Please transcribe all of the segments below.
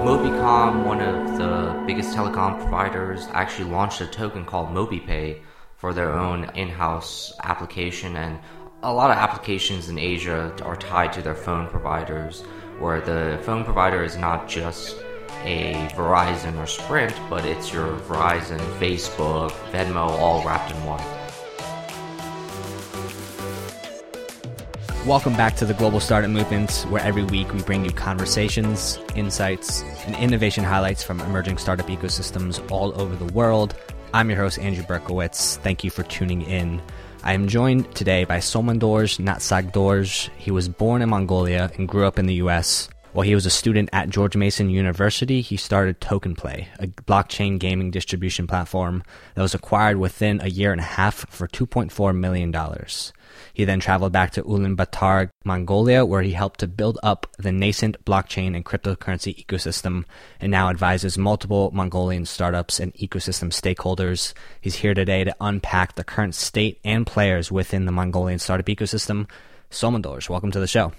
Mobicom, one of the biggest telecom providers, actually launched a token called MobiPay for their own in-house application and a lot of applications in Asia are tied to their phone providers where the phone provider is not just a Verizon or Sprint, but it's your Verizon, Facebook, Venmo all wrapped in one. Welcome back to the Global Startup Movement, where every week we bring you conversations, insights, and innovation highlights from emerging startup ecosystems all over the world. I'm your host, Andrew Berkowitz. Thank you for tuning in. I am joined today by Tsolmondorj Natsagdorj. He was born in Mongolia and grew up in the US. While he was a student at George Mason University, he started TokenPlay, a blockchain gaming distribution platform that was acquired within a year and a half for $2.4 million. He then traveled back to Ulaanbaatar, Mongolia, where he helped to build up the nascent blockchain and cryptocurrency ecosystem and now advises multiple Mongolian startups and ecosystem stakeholders. He's here today to unpack the current state and players within the Mongolian startup ecosystem. Tsolmondorj, welcome to the show.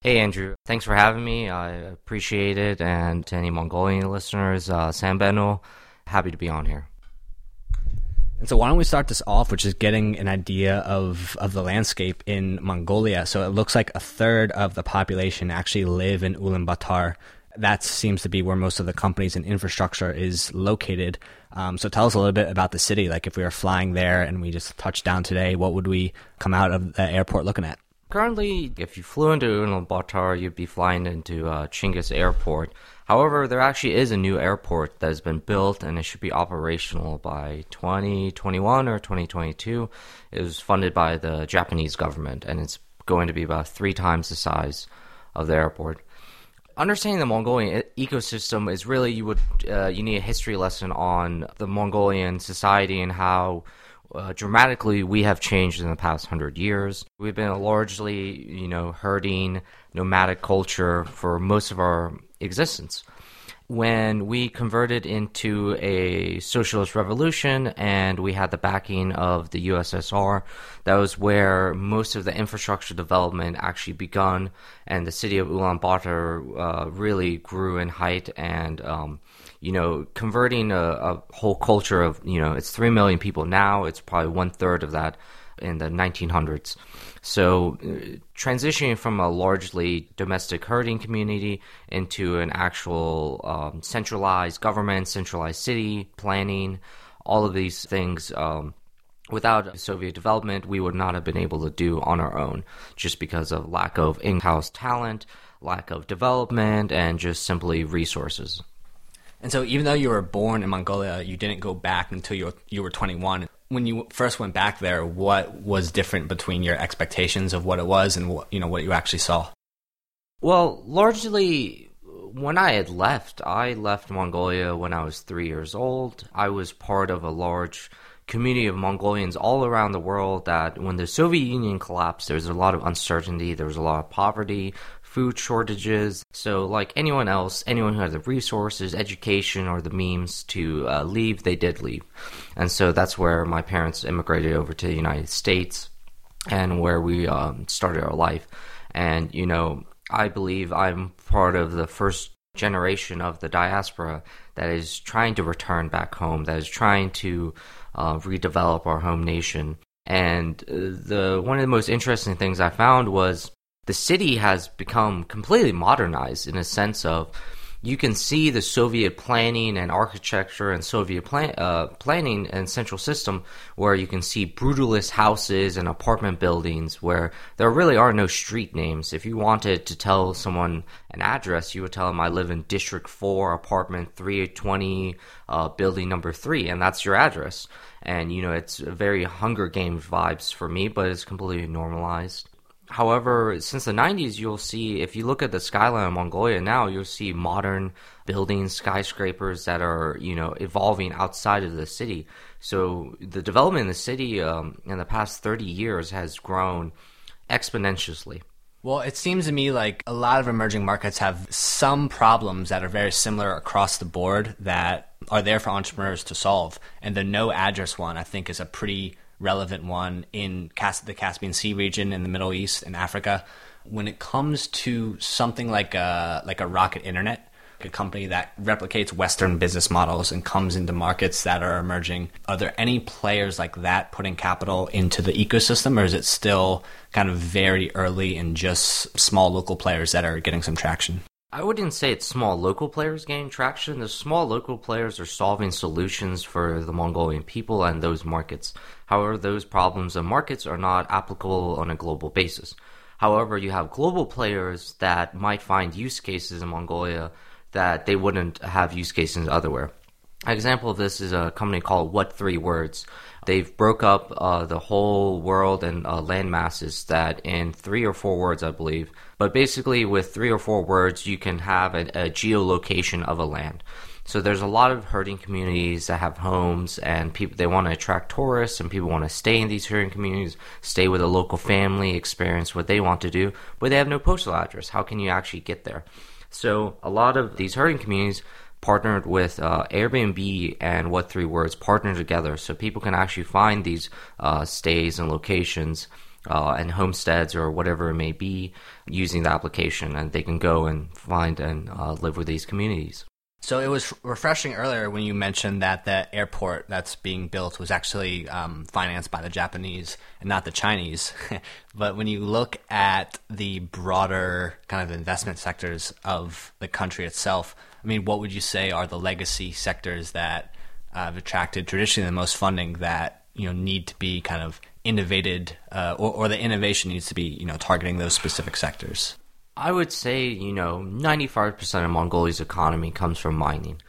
Hey, Andrew. Thanks for having me. I appreciate it. And to any Mongolian listeners, uh, Sambeno, happy to be on here. And so, why don't we start this off which is getting an idea of, of the landscape in Mongolia? So, it looks like a third of the population actually live in Ulaanbaatar. That seems to be where most of the companies and infrastructure is located. Um, so, tell us a little bit about the city. Like, if we were flying there and we just touched down today, what would we come out of the airport looking at? Currently, if you flew into Ulaanbaatar, you'd be flying into uh, Chingis Airport. However, there actually is a new airport that has been built and it should be operational by 2021 or 2022. It was funded by the Japanese government and it's going to be about three times the size of the airport. Understanding the Mongolian ecosystem is really you would uh, you need a history lesson on the Mongolian society and how uh, dramatically we have changed in the past hundred years. We've been a largely, you know, herding nomadic culture for most of our existence. When we converted into a socialist revolution and we had the backing of the USSR, that was where most of the infrastructure development actually begun, and the city of Ulaanbaatar uh, really grew in height and um, you know, converting a, a, whole culture of, you know, it's 3 million people now, it's probably one third of that in the 1900s. So, uh, transitioning from a largely domestic herding community into an actual um, centralized government, centralized city planning, all of these things. Um, without Soviet development, we would not have been able to do on our own just because of lack of in house talent, lack of development, and just simply resources. And so, even though you were born in Mongolia, you didn't go back until you you were 21. When you first went back there, what was different between your expectations of what it was and what, you know what you actually saw? Well, largely when I had left, I left Mongolia when I was three years old. I was part of a large community of Mongolians all around the world that when the Soviet Union collapsed, there was a lot of uncertainty, there was a lot of poverty, food shortages. So, like anyone else, anyone who had the resources, education, or the means to uh, leave, they did leave. And so that's where my parents immigrated over to the United States and where we um, started our life. And, you know, I believe I'm part of the first generation of the diaspora that is trying to return back home, that is trying to uh, redevelop our home nation. And uh, the one of the most interesting things I found was the city has become completely modernized in a sense of you can see the Soviet planning and architecture and Soviet plan, uh, planning and central system where you can see brutalist houses and apartment buildings where there really are no street names. If you wanted to tell someone an address, you would tell them I live in District 4, apartment 320, uh, building number 3, and that's your address. And, you know, it's very Hunger Games vibes for me, but it's completely normalized. However, since the 90s, you'll see, if you look at the skyline of Mongolia now, you'll see modern buildings, skyscrapers that are, you know, evolving outside of the city. So the development in the city um, in the past 30 years has grown exponentially. Well, it seems to me like a lot of emerging markets have some problems that are very similar across the board that are there for entrepreneurs to solve. And the no address one, I think, is a pretty relevant one in the Caspian Sea region in the Middle East and Africa. When it comes to something like a like a rocket internet, a company that replicates Western business models and comes into markets that are emerging. Are there any players like that putting capital into the ecosystem, or is it still kind of very early and just small local players that are getting some traction? I wouldn't say it's small local players gaining traction. The small local players are solving solutions for the Mongolian people and those markets. However, those problems and markets are not applicable on a global basis. However, you have global players that might find use cases in Mongolia that they wouldn't have use cases otherwhere. An example of this is a company called What Three Words. They've broke up uh, the whole world and uh, land masses that in three or four words, I believe. But basically, with three or four words, you can have a, a geolocation of a land. So there's a lot of herding communities that have homes, and people they want to attract tourists, and people want to stay in these herding communities, stay with a local family, experience what they want to do, but they have no postal address. How can you actually get there? So a lot of these herding communities partnered with uh, Airbnb and What Three Words partner together, so people can actually find these uh, stays and locations. Uh, and homesteads or whatever it may be using the application, and they can go and find and uh, live with these communities. So it was refreshing earlier when you mentioned that the airport that's being built was actually um, financed by the Japanese and not the Chinese. but when you look at the broader kind of investment sectors of the country itself, I mean, what would you say are the legacy sectors that uh, have attracted traditionally the most funding that you know need to be kind of innovated, uh, or, or the innovation needs to be you know targeting those specific sectors? I would say, you know, 95% of Mongolia's economy comes from mining.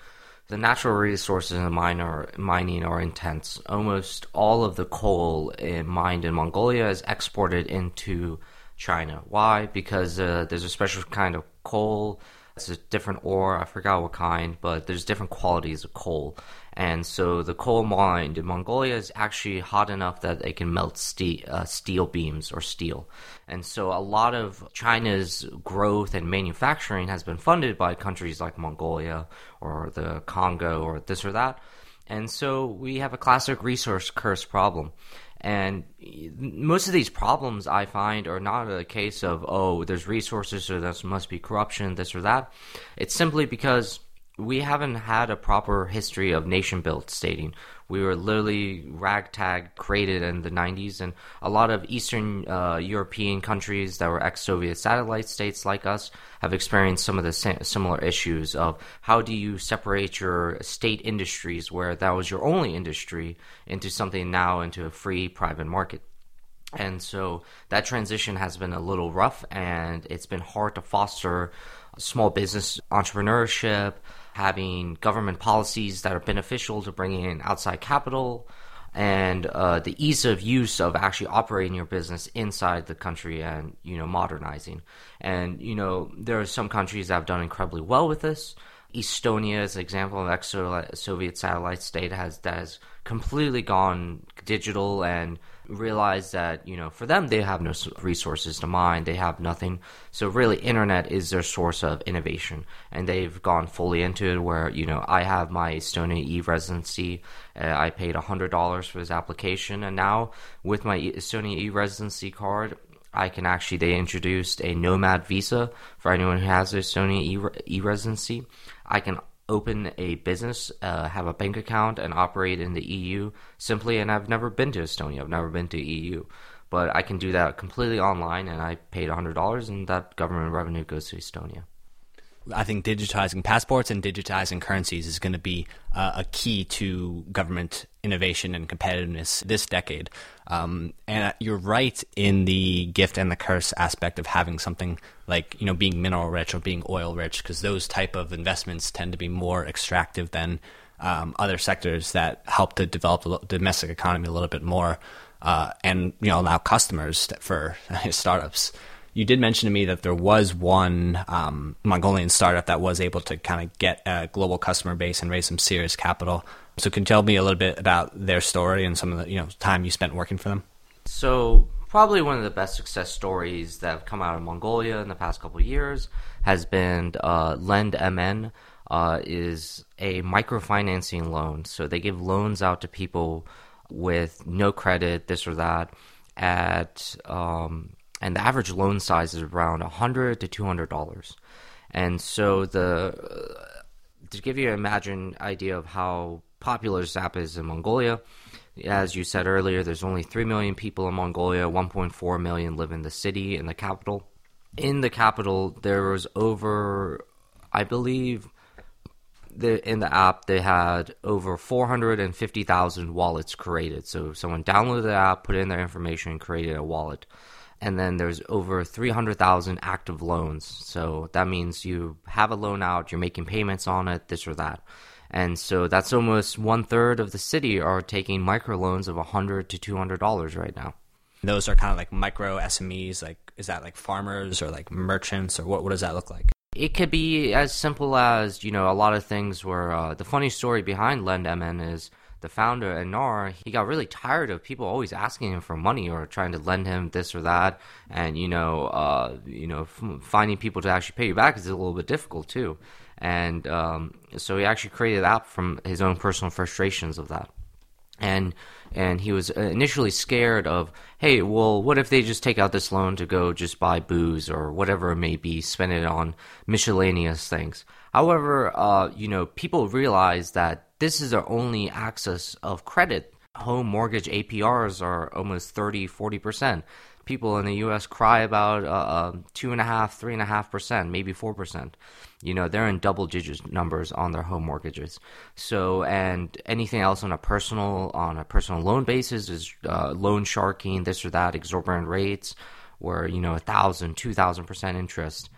The natural resources in mine are, mining are intense. Almost all of the coal in, mined in Mongolia is exported into China. Why? Because uh, there's a special kind of coal. It's a different ore. I forgot what kind, but there's different qualities of coal. And so the coal mine in Mongolia is actually hot enough that it can melt steel, uh, steel beams or steel. And so a lot of China's growth and manufacturing has been funded by countries like Mongolia or the Congo or this or that. And so we have a classic resource curse problem. And most of these problems I find are not a case of, oh, there's resources or there must be corruption, this or that. It's simply because we haven't had a proper history of nation built stating. We were literally ragtag created in the 90s, and a lot of Eastern uh, European countries that were ex Soviet satellite states like us have experienced some of the similar issues of how do you separate your state industries, where that was your only industry, into something now into a free private market. And so that transition has been a little rough, and it's been hard to foster small business entrepreneurship having government policies that are beneficial to bringing in outside capital, and uh, the ease of use of actually operating your business inside the country and you know modernizing. And you know there are some countries that have done incredibly well with this. Estonia is an example of ex-Soviet satellite state has that has completely gone digital and realized that you know for them they have no resources to mine. They have nothing. So really internet is their source of innovation. And they've gone fully into it where you know i have my estonia e-residency. Uh, i paid $100 for this application. And now with my estonia e-residency card I can actually, they introduced a nomad visa for anyone who has Estonia e residency. I can open a business, uh, have a bank account, and operate in the EU simply. And I've never been to Estonia. I've never been to EU, but I can do that completely online. And I paid hundred dollars, and that government revenue goes to Estonia. I think digitizing passports and digitizing currencies is going to be uh, a key to government innovation and competitiveness this decade. Um, and you're right in the gift and the curse aspect of having something like you know being mineral rich or being oil rich, because those type of investments tend to be more extractive than um, other sectors that help to develop the domestic economy a little bit more, uh, and you know allow customers for startups you did mention to me that there was one um, Mongolian startup that was able to kind of get a global customer base and raise some serious capital. So, can you tell me a little bit about their story and some of the you know time you spent working for them? So, probably one of the best success stories that have come out of Mongolia in the past couple years has been uh, LendMN. Uh, is a microfinancing loan. So they give loans out to people with no credit, this or that, at um, and the average loan size is around 100 to 200 dollars And so the uh, to give you an imagine idea of how popular app is in Mongolia, as you said earlier, there's only 3 million people in Mongolia, 1.4 million live in the city, in the capital. In the capital, there was over, I believe, the, in the app, they had over 450,000 wallets created. So someone downloaded the app, put in their information, and created a wallet. And then there's over 300,000 active loans. So that means you have a loan out, you're making payments on it, this or that. And so that's almost one third of the city are taking microloans of 100 to $200 right now. Those are kind of like micro SMEs. Like, is that like farmers or like merchants or what, what does that look like? It could be as simple as, you know, a lot of things where uh, the funny story behind LendMN is the founder, Anar, he got really tired of people always asking him for money or trying to lend him this or that. And, you know, uh, you know, f- finding people to actually pay you back is a little bit difficult too. And um, so he actually created an app from his own personal frustrations of that. And and he was initially scared of hey well what if they just take out this loan to go just buy booze or whatever it may be spend it on miscellaneous things? However uh, you know people realize that this is their only access of credit home mortgage aprs are almost 30 40 percent people in the U.S. cry about uh, a half percent, maybe four percent. You know, they're in double digit numbers on their home mortgages. So, and anything else on a personal on a personal loan basis is uh, loan sharking, this or that, exorbitant rates, where you know a thousand, two thousand percent interest.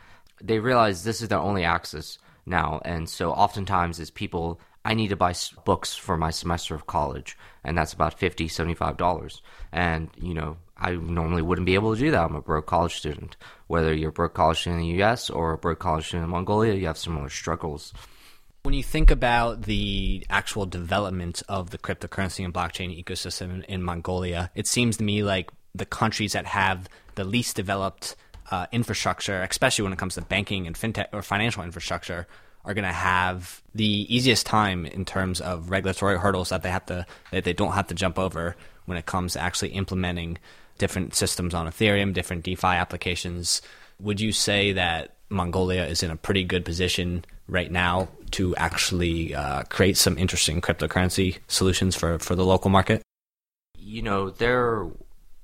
They realize this is their only access now, and so oftentimes is people I need to buy books for my semester of college, and that's about 50 $75. And, you know, I normally wouldn't be able to do that. I'm a broke college student. Whether you're a broke college student in the US or a broke college student in Mongolia, you have similar struggles. When you think about the actual development of the cryptocurrency and blockchain ecosystem in, in Mongolia, it seems to me like the countries that have the least developed uh, infrastructure, especially when it comes to banking and fintech or financial infrastructure, are going to have the easiest time in terms of regulatory hurdles that they have to that they don't have to jump over when it comes to actually implementing different systems on Ethereum, different DeFi applications. Would you say that Mongolia is in a pretty good position right now to actually uh, create some interesting cryptocurrency solutions for, for the local market? You know, there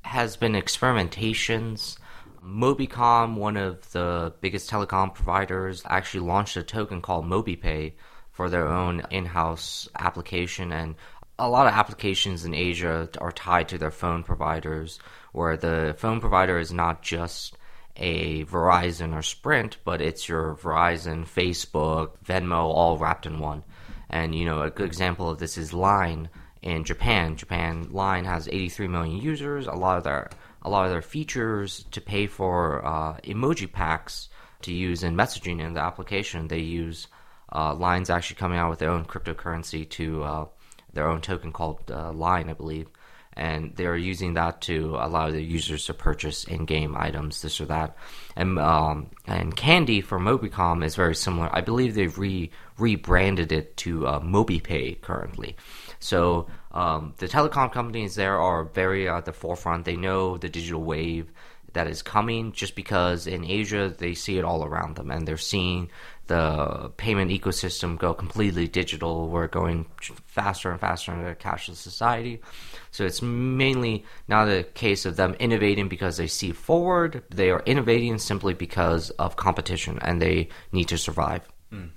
has been experimentations Mobicom, one of the biggest telecom providers, actually launched a token called MobiPay for their own in house application. And a lot of applications in Asia are tied to their phone providers, where the phone provider is not just a Verizon or Sprint, but it's your Verizon, Facebook, Venmo, all wrapped in one. And, you know, a good example of this is Line in Japan. Japan Line has 83 million users. A lot of their a lot of their features to pay for uh, emoji packs to use in messaging in the application. They use uh, Line's actually coming out with their own cryptocurrency to uh, their own token called uh, Line, I believe. And they're using that to allow the users to purchase in-game items, this or that. And um, and Candy for Mobicom is very similar. I believe they've re rebranded it to uh, MobiPay currently. So um, the telecom companies there are very at the forefront. They know the digital wave that is coming just because in Asia they see it all around them and they're seeing the payment ecosystem go completely digital. We're going faster and faster into a cashless society. So it's mainly not a case of them innovating because they see forward. They are innovating simply because of competition and they need to survive. Mm.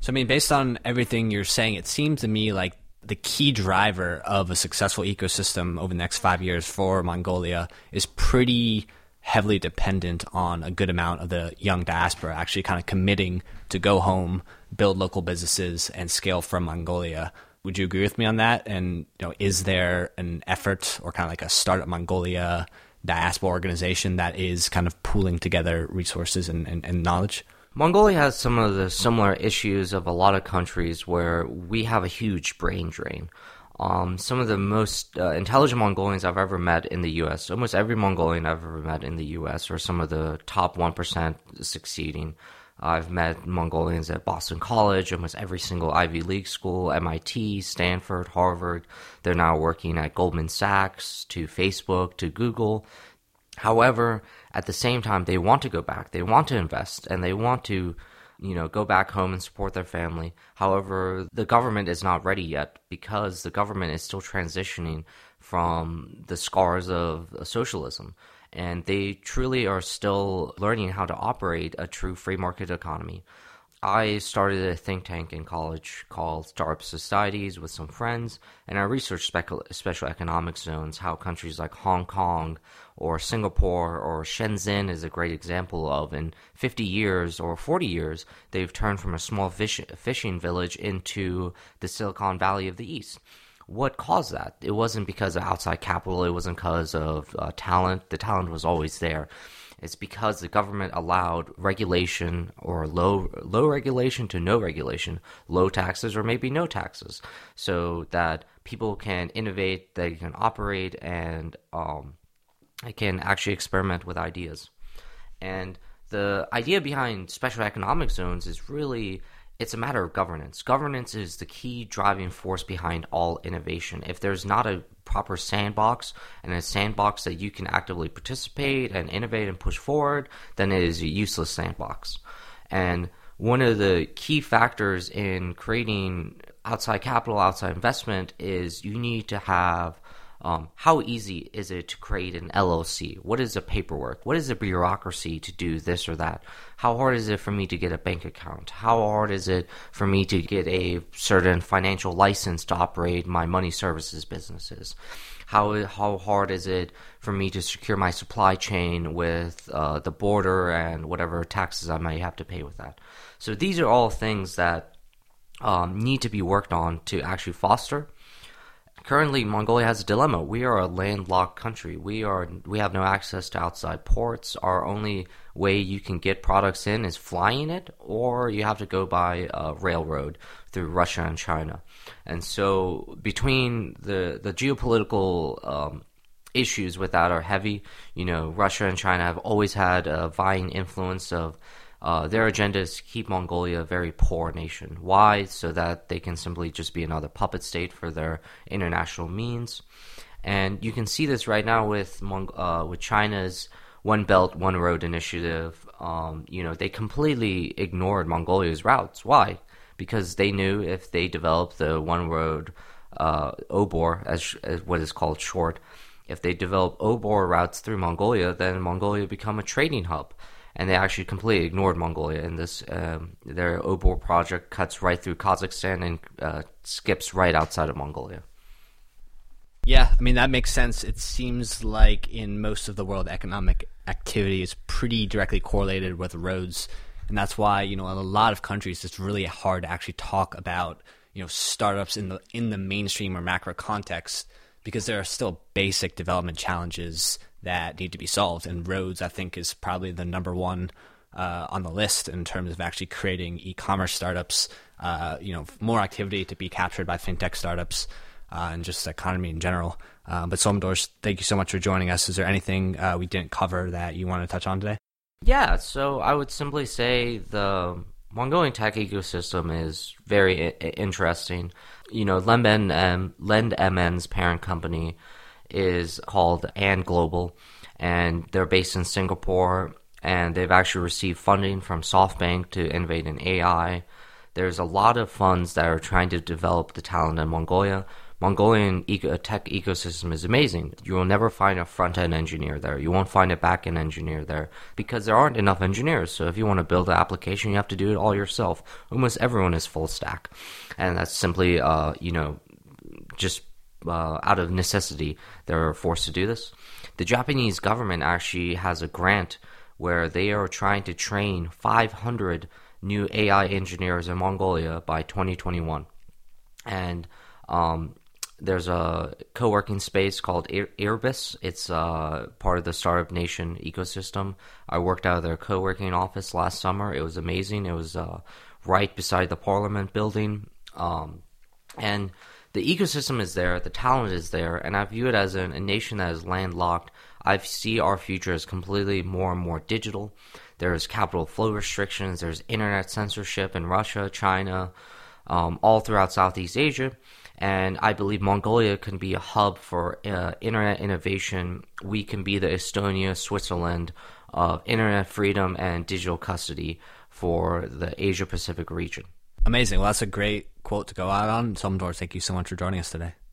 So, I mean, based on everything you're saying, it seems to me like the key driver of a successful ecosystem over the next five years for Mongolia is pretty heavily dependent on a good amount of the young diaspora actually kind of committing to go home, build local businesses, and scale from Mongolia. Would you agree with me on that? And you know, is there an effort or kind of like a startup Mongolia diaspora organization that is kind of pooling together resources and, and, and knowledge? Mongolia has some of the similar issues of a lot of countries where we have a huge brain drain. Um, some of the most uh, intelligent Mongolians I've ever met in the U.S., almost every Mongolian I've ever met in the U.S., are some of the top 1% succeeding. I've met Mongolians at Boston College, almost every single Ivy League school, MIT, Stanford, Harvard. They're now working at Goldman Sachs, to Facebook, to Google. However, at the same time, they want to go back, they want to invest, and they want to you know, go back home and support their family. However, the government is not ready yet because the government is still transitioning from the scars of socialism. And they truly are still learning how to operate a true free market economy. I started a think tank in college called Startup Societies with some friends, and I researched special economic zones, how countries like Hong Kong or Singapore or Shenzhen is a great example of. In 50 years or 40 years, they've turned from a small fish, fishing village into the Silicon Valley of the East. What caused that? It wasn't because of outside capital, it wasn't because of uh, talent. The talent was always there it's because the government allowed regulation or low low regulation to no regulation, low taxes or maybe no taxes, so that people can innovate, they can operate, and um, can actually experiment with ideas. And the idea behind special economic zones is really it's a matter of governance. Governance is the key driving force behind all innovation. If there's not a proper sandbox and a sandbox that you can actively participate and innovate and push forward, then it is a useless sandbox. And one of the key factors in creating outside capital, outside investment is you need to have um, how easy is it to create an LLC? What is the paperwork? What is the bureaucracy to do this or that? How hard is it for me to get a bank account? How hard is it for me to get a certain financial license to operate my money services businesses? How, how hard is it for me to secure my supply chain with uh, the border and whatever taxes I might have to pay with that? So these are all things that um, need to be worked on to actually foster Currently, Mongolia has a dilemma. We are a landlocked country. We are we have no access to outside ports. Our only way you can get products in is flying it, or you have to go by a railroad through Russia and China. And so, between the the geopolitical um, issues with that are heavy. You know, Russia and China have always had a vying influence of uh, their agenda is keep Mongolia a very poor nation. Why? So that they can simply just be another puppet state for their international means. And you can see this right now with uh, with China's One Belt One Road initiative. Um, you know, they completely ignored Mongolia's routes. Why? Because they knew if they developed the One Road uh, OBOR, as, as what is called short, if they develop OBOR routes through Mongolia, then Mongolia become a trading hub and they actually completely ignored Mongolia in this. Um, their OBOR project cuts right through Kazakhstan and uh, skips right outside of Mongolia. Yeah, I mean that makes sense. It seems like in most of the world, economic activity is pretty directly correlated with roads, and that's why you know in a lot of countries it's really hard to actually talk about you know startups in the in the mainstream or macro context because there are still basic development challenges that need to be solved. And roads, I think, is probably the number one uh, on the list in terms of actually creating e-commerce startups. Uh, you know, more activity to be captured by fintech startups uh, and just the economy in general. Uh, but Tsolmondorj, thank you so much for joining us. Is there anything uh, we didn't cover that you want to touch on today? Yeah, so I would simply say the Mongolian tech ecosystem is very I- interesting. You know, LendMN, um, LendMN's parent company is called And Global, and they're based in Singapore. And they've actually received funding from SoftBank to innovate in AI. There's a lot of funds that are trying to develop the talent in Mongolia. Mongolian eco- tech ecosystem is amazing. You will never find a front end engineer there. You won't find a back end engineer there because there aren't enough engineers. So if you want to build an application, you have to do it all yourself. Almost everyone is full stack, and that's simply, uh, you know, just uh, out of necessity, they're forced to do this. The Japanese government actually has a grant where they are trying to train 500 new AI engineers in Mongolia by 2021. And um, there's a co-working space called Airbus. It's uh, part of the Startup Nation ecosystem. I worked out of their co-working office last summer. It was amazing. It was uh, right beside the Parliament building, um, and the ecosystem is there, the talent is there, and I view it as a, nation that is landlocked. I see our future as completely more and more digital. There's capital flow restrictions, there's internet censorship in Russia, China, um, all throughout Southeast Asia. And I believe Mongolia can be a hub for uh, internet innovation. We can be the Estonia, Switzerland of internet freedom and digital custody for the Asia Pacific region. Amazing. Well, that's a great quote to go out on. Tom Salvador, thank you so much for joining us today.